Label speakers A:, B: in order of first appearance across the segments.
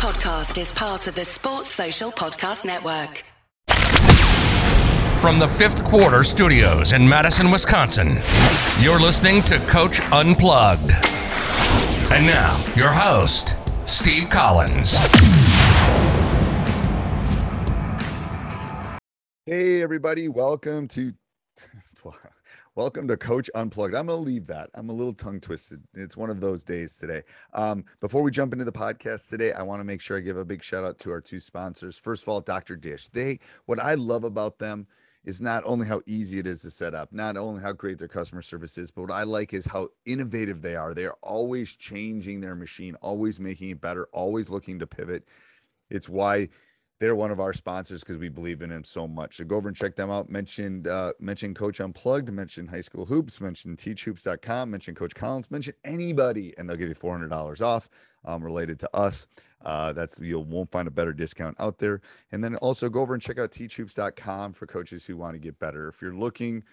A: podcast is part of the Sports Social Podcast Network.
B: From the fifth quarter studios in Madison, Wisconsin, you're listening to Coach Unplugged. And now, your host, Steve Collins.
C: Hey, everybody, welcome to. Welcome to Coach Unplugged. I'm going to leave that. I'm a little tongue twisted. It's one of those days today. Um, before we jump into the podcast today, I want to make sure I give a big shout out to our two sponsors. First of all, Dr. Dish. They, what I love about them is not only how easy it is to set up, not only how great their customer service is, but what I like is how innovative they are. They are always changing their machine, always making it better, always looking to pivot. It's why they're one of our sponsors because we believe in them so much. So go over and check them out. Mentioned uh, mention Coach Unplugged, mention High School Hoops, mention teachhoops.com, mention Coach Collins, mention anybody, and they'll give you four hundred dollars off um, related to us. Uh, that's you won't find a better discount out there. And then also go over and check out teachhoops.com for coaches who want to get better. If you're looking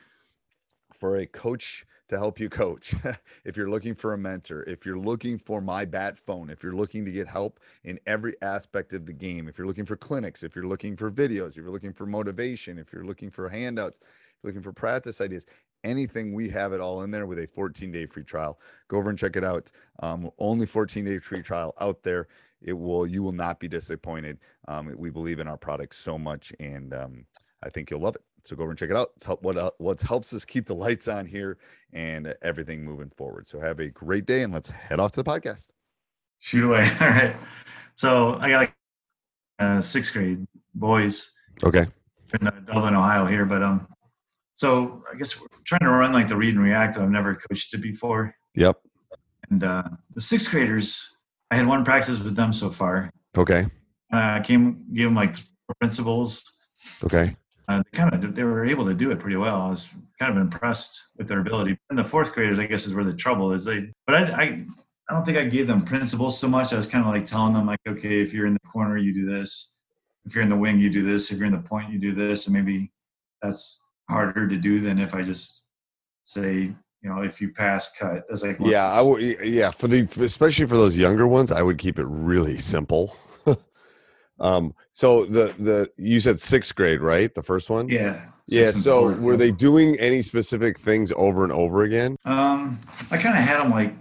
C: for a coach to help you coach. if you're looking for a mentor, if you're looking for my bat phone, if you're looking to get help in every aspect of the game, if you're looking for clinics, if you're looking for videos, if you're looking for motivation, if you're looking for handouts, looking for practice ideas, anything, we have it all in there with a 14 day free trial. Go over and check it out. Um, only 14 day free trial out there. It will, you will not be disappointed. Um, we believe in our product so much and um, I think you'll love it. So go over and check it out. It's help, what, what helps us keep the lights on here and everything moving forward. So have a great day and let's head off to the podcast.
D: Shoot away. All right. So I got like uh, sixth grade boys.
C: Okay.
D: In uh, Dublin, Ohio here. But um, so I guess we're trying to run like the read and react. I've never coached it before.
C: Yep.
D: And uh, the sixth graders, I had one practice with them so far.
C: Okay.
D: Uh, I came, gave them like principles.
C: Okay
D: uh, they kind of they were able to do it pretty well. I was kind of impressed with their ability. And the fourth graders, I guess, is where the trouble is. They, but I, I, I don't think I gave them principles so much. I was kind of like telling them, like, okay, if you're in the corner, you do this. If you're in the wing, you do this. If you're in the point, you do this. And maybe that's harder to do than if I just say, you know, if you pass, cut. As like,
C: yeah, I would. Yeah, for the especially for those younger ones, I would keep it really simple. Um, so the the you said sixth grade, right? The first one.
D: Yeah.
C: Yeah. So were they doing any specific things over and over again?
D: Um, I kind of had them like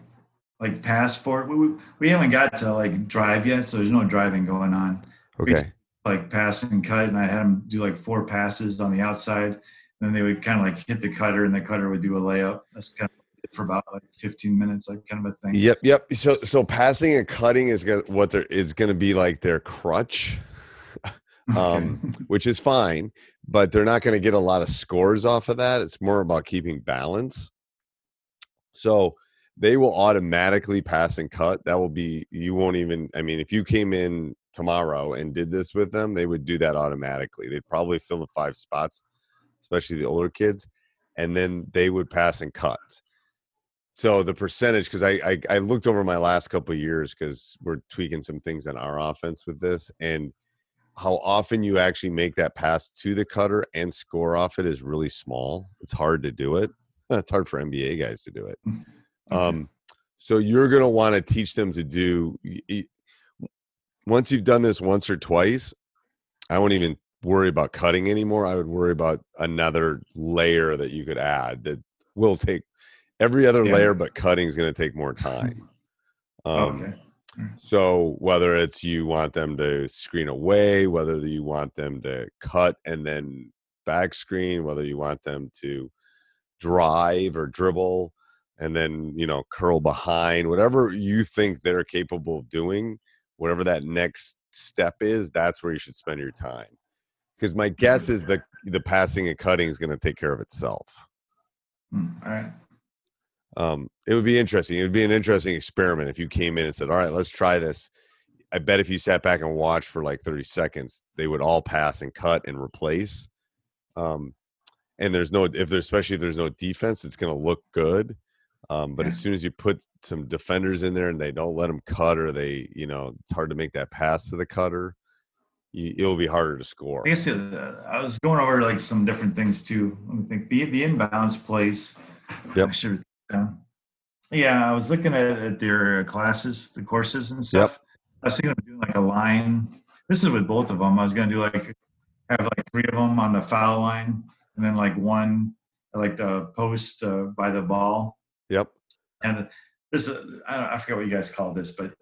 D: like pass for it. We, we haven't got to like drive yet, so there's no driving going on.
C: Okay. We,
D: like pass and cut, and I had them do like four passes on the outside. And then they would kind of like hit the cutter, and the cutter would do a layup. That's kind of for about like 15 minutes, like kind of a thing.
C: Yep, yep. So so passing and cutting is gonna what they're it's gonna be like their crutch. um, which is fine, but they're not going to get a lot of scores off of that. It's more about keeping balance. So they will automatically pass and cut. That will be, you won't even, I mean, if you came in tomorrow and did this with them, they would do that automatically. They'd probably fill the five spots, especially the older kids, and then they would pass and cut. So the percentage, because I, I, I looked over my last couple years because we're tweaking some things in our offense with this, and how often you actually make that pass to the cutter and score off it is really small. It's hard to do it. It's hard for NBA guys to do it. Mm, um, so you're going to want to teach them to do. Once you've done this once or twice, I won't even worry about cutting anymore. I would worry about another layer that you could add that will take every other yeah. layer but cutting is going to take more time um, okay. Mm. so whether it's you want them to screen away whether you want them to cut and then back screen whether you want them to drive or dribble and then you know curl behind whatever you think they're capable of doing whatever that next step is that's where you should spend your time because my guess is that the passing and cutting is going to take care of itself
D: mm, all right
C: um, it would be interesting. It would be an interesting experiment if you came in and said, "All right, let's try this." I bet if you sat back and watched for like 30 seconds, they would all pass and cut and replace. Um, and there's no if there's especially if there's no defense, it's going to look good. Um, but yeah. as soon as you put some defenders in there and they don't let them cut or they, you know, it's hard to make that pass to the cutter. You, it'll be harder to score.
D: I guess uh, I was going over like some different things too. Let me think. The the inbounds plays.
C: Yep.
D: I should yeah. Yeah, I was looking at, at their classes, the courses and stuff. I was thinking of doing like a line. This is with both of them. I was gonna do like have like three of them on the foul line, and then like one like the post uh, by the ball.
C: Yep.
D: And this, is- I, don't, I forget what you guys call this, but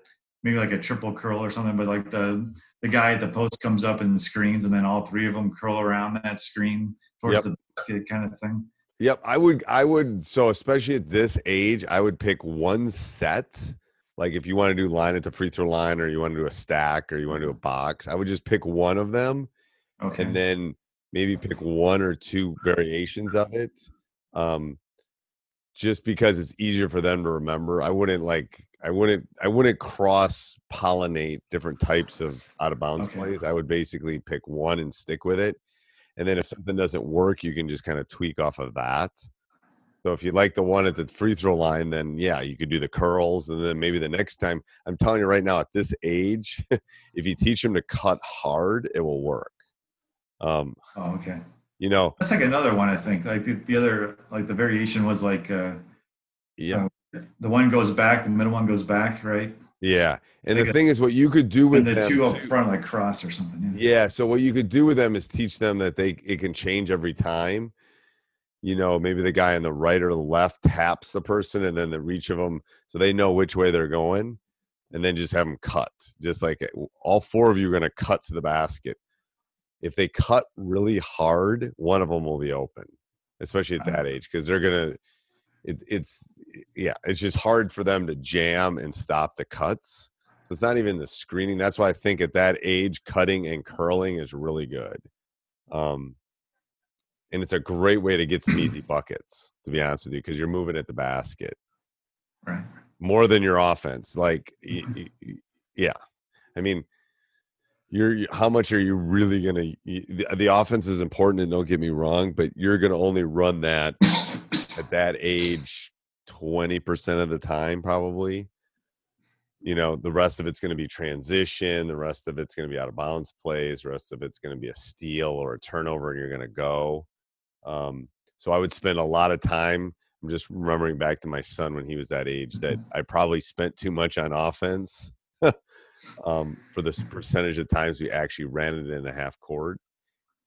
D: maybe like a triple curl or something. But like the the guy at the post comes up and screens, and then all three of them curl around that screen towards
C: Yep.
D: the basket, kind of thing.
C: Yep, I would I would so especially at this age, I would pick one set. Like if you want to do line at the free throw line or you want to do a stack or you want to do a box, I would just pick one of them
D: Okay.
C: and then maybe pick one or two variations of it. Um just because it's easier for them to remember. I wouldn't like I wouldn't I wouldn't cross pollinate different types of out of bounds
D: Okay.
C: plays. I would basically pick one and stick with it. And then if something doesn't work, you can just kind of tweak off of that. So if you like the one at the free throw line, then yeah, you could do the curls, and then maybe the next time. I'm telling you right now, at this age, if you teach them to cut hard, it will work. Um,
D: oh, okay.
C: you know,
D: That's like another one. I think like the, the other like the variation was like uh,
C: yeah,
D: the one goes back, the middle one goes back, right?
C: Yeah. And the thing is, what you could do with
D: the two up
C: too-
D: front like cross or something. Yeah.
C: Yeah. So what you could do with them is teach them that they it can change every time. You know, maybe the guy on the right or the left taps the person, and then the reach of them, so they know which way they're going, and then just have them cut. Just like uh, all four of you are going to cut to the basket. If they cut really hard, one of them will be open, especially at that age, because they're gonna. It, it's yeah, it's just hard for them to jam and stop the cuts. So it's not even the screening. That's why I think at that age, cutting and curling is really good. Um, and it's a great way to get some easy buckets, to be honest with you, because you're moving at the basket
D: Right.
C: more than your offense. Like, y- y- y- yeah, I mean, you're how much are you really gonna? The, the offense is important, and don't get me wrong, but you're gonna only run that at that age twenty percent of the time, probably. You know, the rest of it's going to be transition. The rest of it's going to be out of bounds plays. The rest of it's going to be a steal or a turnover, and you're going to go. Um, so I would spend a lot of time. I'm just remembering back to my son when he was that age that I probably spent too much on offense um, for the percentage of times we actually ran it in the half court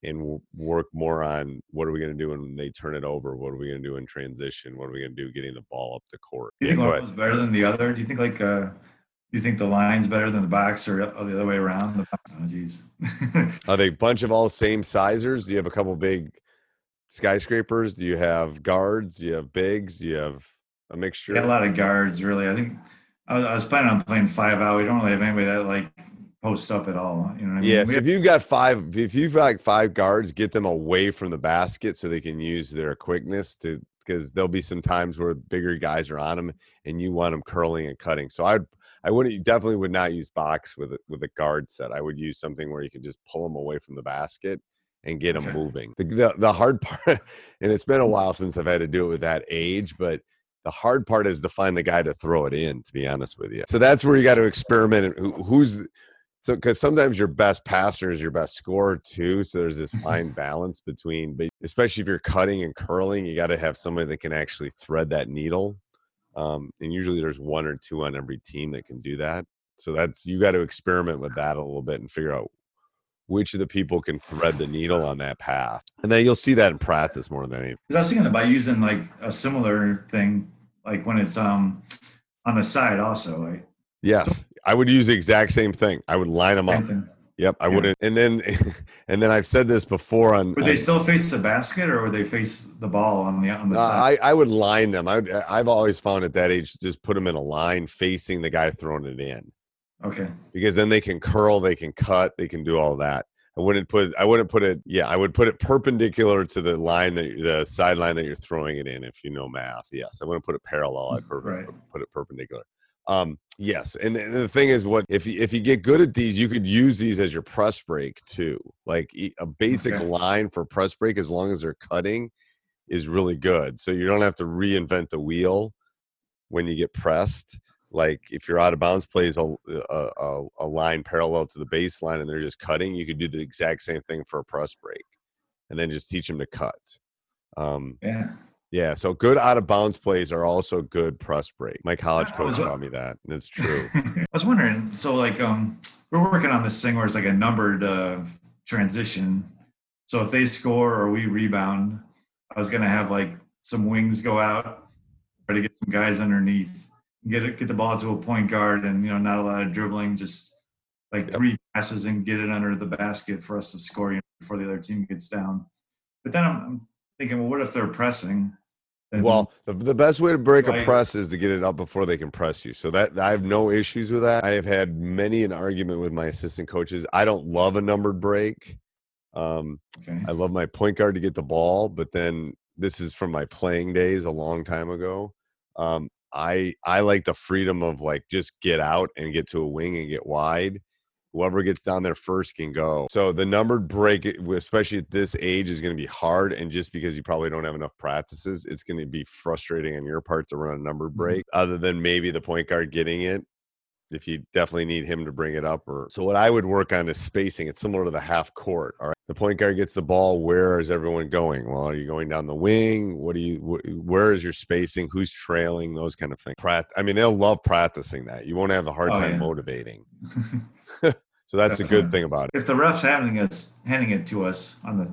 C: and work more on what are we going to do when they turn it over? What are we going to do in transition? What are we going to do getting the ball up the court?
D: Do you think one was better than the other? Do you think like uh, do you think the line's better than the box or, or the other way around? Oh, jeez.
C: Are they a bunch of all same sizers? Do you have a couple big skyscrapers? Do you have guards? Do you have bigs? Do you have a mixture?
D: A lot of guards, really. I think I was, I was planning on playing five out. We don't really have anybody that like posts up at all. You know what I mean?
C: Yeah, so if you've got five, if you've got like five guards, get them away from the basket so they can use their quickness to because there'll be some times where bigger guys are on them and you want them curling and cutting. So I'd I wouldn't definitely would not use box with a, with a guard set. I would use something where you can just pull them away from the basket and get them
D: Okay.
C: moving. The, the the hard part, and it's been a mm. while since I've had to do it with that age, but the hard part is to find the guy to throw it in. To be honest with you, so that's where you got to experiment. and Who, who's so because sometimes your best passer is your best scorer too. So there's this fine balance between, but especially if you're cutting and curling, you got to have somebody that can actually thread that needle. Um, and usually there's one or two on every team that can do that. So that's you got to experiment with that a little bit and figure out which of the people can thread the needle on that path. And then you'll see that in practice more than anything
D: because I was thinking about using like a similar thing, like when it's um on the side also, like
C: Yes, I would use the exact same thing. I would line them up. Yep, I
D: Yeah.
C: wouldn't. And then, and then I've said this before on.
D: Would they still face the basket or would they face the ball on the on the
C: Uh,
D: side?
C: I, I would line them. I would, I've always found at that age, just put them in a line facing the guy throwing it in,
D: okay.
C: because then they can curl, they can cut, they can do all that. I wouldn't put, I wouldn't put it. Yeah, I would put it perpendicular to the line that the sideline that you're throwing it in. If you know math, yes, I wouldn't put it parallel. I'd per-
D: Right.
C: put it perpendicular. Um, yes, and, and the thing is, what if you, if you get good at these, you could use these as your press break too. Like a basic
D: Okay.
C: line for press break, as long as they're cutting, is really good. So you don't have to reinvent the wheel when you get pressed. Like if you're out of bounds plays a, a, a, a line parallel to the baseline and they're just cutting, you could do the exact same thing for a press break, and then just teach them to cut. Um,
D: Yeah.
C: Yeah, so good out of bounds plays are also good press break. My college coach
D: was-
C: taught me that, and it's true.
D: I was wondering, so like um we're working on this thing where it's like a numbered uh transition. So if they score or we rebound, I was gonna have like some wings go out, try to get some guys underneath, get it get the ball to a point guard and you know, not a lot of dribbling, just like
C: Yep.
D: three passes and get it under the basket for us to score you know, before the other team gets down. But then I'm, I'm thinking, well, what if they're pressing? Then-
C: Well, the, the best way to break a press is to get it up before they can press you. So that I have no issues with that. I have had many an argument with my assistant coaches. I don't love a numbered break. Um,
D: okay.
C: I love my point guard to get the ball, but then this is from my playing days a long time ago. Um, I I like the freedom of like just get out and get to a wing and get wide. Whoever gets down there first can go. So the numbered break, especially at this age, is going to be hard. And just because you probably don't have enough practices, it's going to be frustrating on your part to run a numbered
D: Mhm.
C: break. Other than maybe the point guard getting it, if you definitely need him to bring it up. Or so what I would work on is spacing. It's similar to the half court. All right, the point guard gets the ball. Where is everyone going? Well, are you going down the wing? What do you? Wh- where is your spacing? Who's trailing? Those kind of things. I mean, they'll love practicing that. You won't have a hard
D: Oh,
C: time
D: yeah.
C: motivating. So that's the good thing about it.
D: if the refs handing us handing it to us on the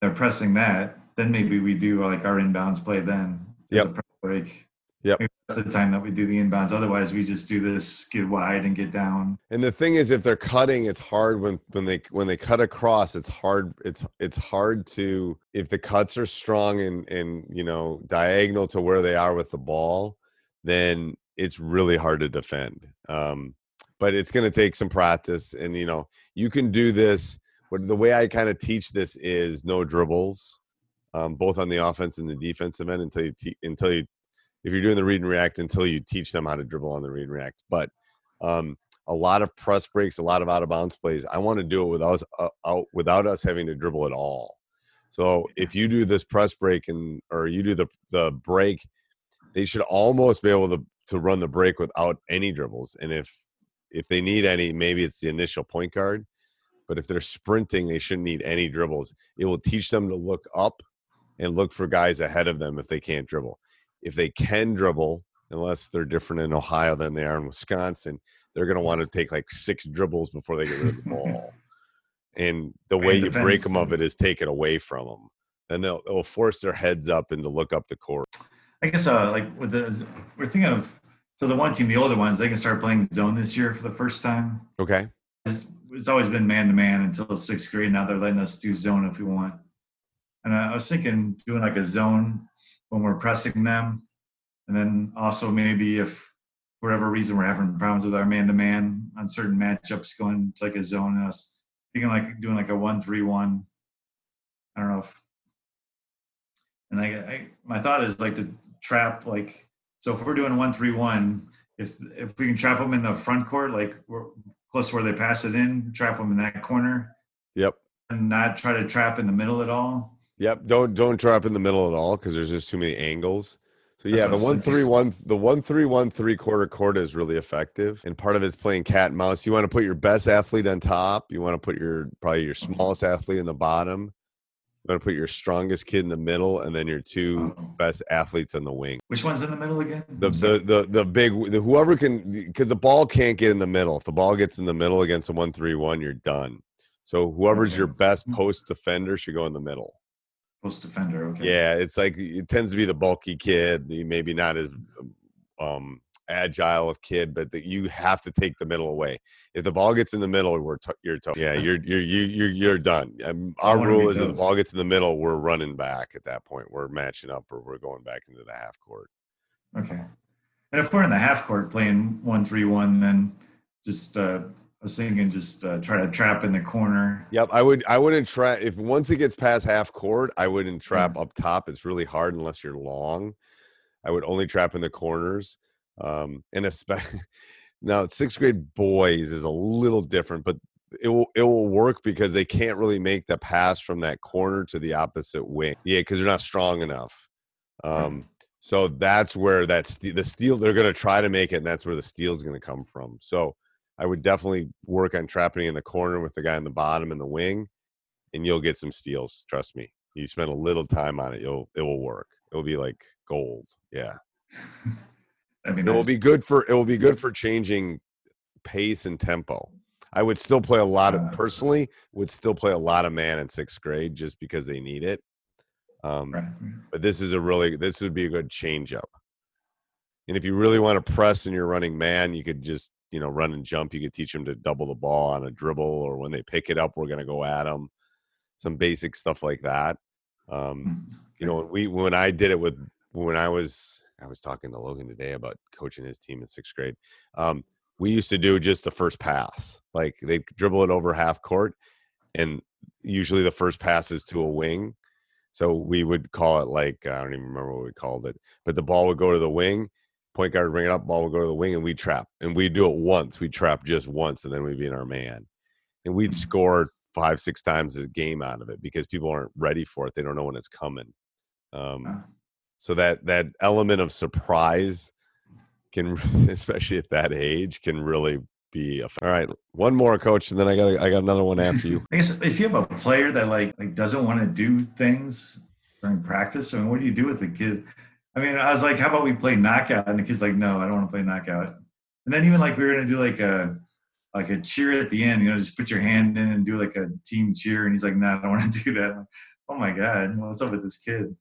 D: they're pressing that, then maybe we do like our inbounds play then. Yeah. Break.
C: Yep.
D: Maybe that's the time that we do the inbounds. Otherwise, we just do this, get wide and get down.
C: And the thing is, if they're cutting, it's hard when when they when they cut across. It's hard. It's it's hard to if the cuts are strong and and you know diagonal to where they are with the ball, then it's really hard to defend. Um, but it's going to take some practice, and you know you can do this. But the way I kind of teach this is no dribbles, um, both on the offense and the defensive end until you te- until you if you're doing the read and react until you teach them how to dribble on the read and react. But um, a lot of press breaks, a lot of out of bounds plays. I want to do it without us, uh, out, without us having to dribble at all. So if you do this press break and or you do the the break, they should almost be able to to run the break without any dribbles. And if if they need any, maybe it's the initial point guard. But if they're sprinting, they shouldn't need any dribbles. It will teach them to look up and look for guys ahead of them if they can't dribble. If they can dribble, unless they're different in Ohio than they are in Wisconsin, they're going to want to take like six dribbles before they get rid of the ball. And the way you break them of it is take it away from them. And they'll, they'll force their heads up and to look up the court.
D: I guess uh, like with the we're thinking of so the one team, the older ones, they can start playing zone this year for the first time.
C: Okay.
D: It's, it's always been man to man until sixth grade. Now they're letting us do zone if we want. And I, I was thinking doing like a zone when we're pressing them, and then also maybe if for whatever reason we're having problems with our man to man on certain matchups, going to like a zone. And us thinking like doing like a one three one. I don't know if. And I, I my thought is like to trap like so if we're doing one three one, if if we can trap them in the front court, like we're close to where they pass it in, trap them in that corner,
C: Yep.
D: and not try to trap in the middle at all.
C: Yep. Don't don't trap in the middle at all because there's just too many angles. So yeah, the one three the one three one three quarter court is really effective. And part of it's playing cat and mouse. You want to put your best athlete on top. You want to put your probably your smallest athlete in the bottom. Want to put your strongest kid in the middle, and then your two
D: Oh.
C: best athletes on the wing.
D: Which one's in the middle again?
C: The the the the big the, whoever can because the ball can't get in the middle. If the ball gets in the middle against a one three one, you're done. So whoever's
D: Okay.
C: your best post defender should go in the middle.
D: post defender. Okay.
C: Yeah, it's like it tends to be the bulky kid, the maybe not as um, agile of kid, but that you have to take the middle away. If the ball gets in the middle, we're t- you're to- yeah, you're you're you you're you're done. Um, our rule is if the ball gets in the middle, we're running back at that point. We're matching up or we're going back into the half court.
D: Okay. And if we're in the half court playing one three one, then just uh, I was thinking just uh, try to trap in the corner.
C: Yep, I would I wouldn't trap if once it gets past half court, I wouldn't trap up top. It's really hard unless you're long. I would only trap in the corners. Um, and especially now sixth grade boys is a little different, but it will it will work because they can't really make the pass from that corner to the opposite wing. Yeah, because they're not strong enough. Um, so that's where that ste- the steal they're going to try to make it, and that's where the steal is going to come from. So I would definitely work on trapping in the corner with the guy in the bottom and the wing, and you'll get some steals. Trust me. You spend a little time on it, you'll it will work. It'll be like gold. Yeah.
D: That'd be
C: It will be good for it will be good for changing pace and tempo. I would still play a lot of
D: Uh.
C: personally would still play a lot of man in sixth grade just because they need it. Um,
D: Right.
C: but this is a really this would be a good change up. And if you really want to press and you're running man, you could just you know run and jump. You could teach them to double the ball on a dribble, or when they pick it up, we're going to go at them. Some basic stuff like that. Um,
D: Mm.
C: you know, when we when I did it with when I was I was talking to Logan today about coaching his team in sixth grade. Um, we used to do just the first pass, like they dribble it over half court, and usually the first pass is to a wing. So we would call it like I don't even remember what we called it, but the ball would go to the wing. Point guard would bring it up, ball would go to the wing, and we'd trap. And we'd do it once. We'd trap just once, and then we'd be in our man. And we'd score five, six times a game out of it because people aren't ready for it. They don't know when it's coming. Um. So that that element of surprise can, especially at that age, can really be. A, all right, one more, coach, and then I got I got another one after you.
D: I guess if you have a player that like like doesn't want to do things during practice, I mean, what do you do with the kid? I mean, I was like, how about we play knockout? And the kid's like, no, I don't want to play knockout. And then even like we were gonna do like a like a cheer at the end, you know, just put your hand in and do like a team cheer. And he's like, no, I don't want to do that. Like, oh my god, what's up with this kid?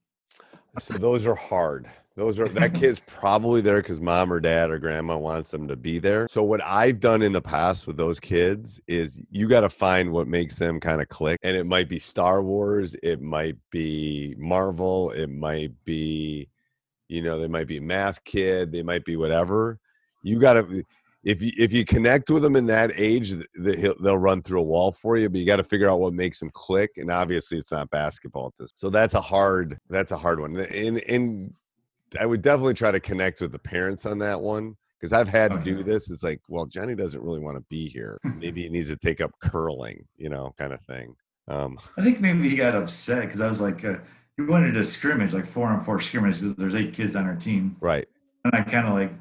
C: So those are hard. Those are that kid's probably there because mom or dad or grandma wants them to be there. So what I've done in the past with those kids is you got to find what makes them kind of click, and it might be Star Wars, it might be Marvel, it might be, you know, they might be math kid, they might be whatever. You got to if you if you connect with them in that age, th- th- he'll- they'll run through a wall for you. But you got to figure out what makes them click, and obviously it's not basketball. At this, so that's a hard that's a hard one. And and I would definitely try to connect with the parents on that one because I've had to do this. It's like, well, Johnny doesn't really want to be here. Maybe he needs to take up curling, you know, kind of thing. Um,
D: I think maybe he got upset because I was like, uh, he wanted to scrimmage, like four on four scrimmage. There's eight kids on our team.
C: right.
D: And I kind of like,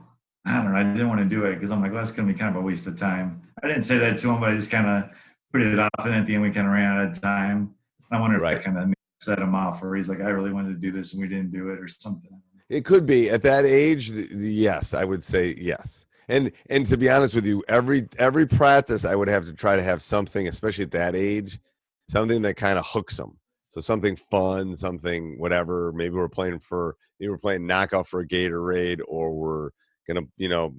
D: I don't know, I didn't want to do it because I'm like, well, that's going to be kind of a waste of time. I didn't say that to him, but I just kind of put it off. And at the end, we kind of ran out of time. I wonder if
C: Right.
D: that kind of set him off, or he's like, I really wanted to do this and we didn't do it, or something.
C: It could be at that age. Yes, I would say yes. And and to be honest with you, every every practice I would have to try to have something, especially at that age, something that kind of hooks them. So something fun, something whatever. Maybe we're playing for maybe we're playing knockout for a Gatorade, or we're gonna you know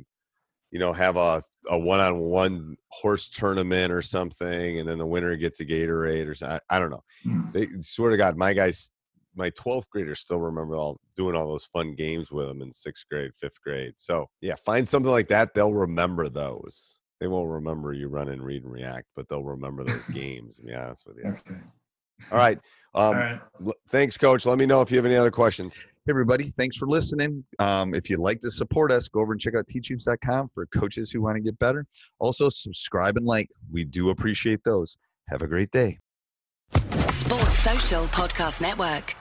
C: you know have a a one on one horse tournament or something, and then the winner gets a Gatorade or something. I, I don't know
D: Hmm.
C: they swear to God, my guys, my 12th graders still remember all doing all those fun games with them in sixth grade, fifth grade. So yeah, find something like that. They'll remember those. They won't remember you run and read and react, but they'll remember those games. To be honest with you.
D: Okay.
C: All right. Um,
D: All right.
C: l- Thanks, Coach. Let me know if you have any other questions.
E: Hey, everybody. Thanks for listening. Um, if you'd like to support us, go over and check out teachhoops.com for coaches who want to get better. Also, subscribe and like. We do appreciate those. Have a great day.
A: Sports Social Podcast Network.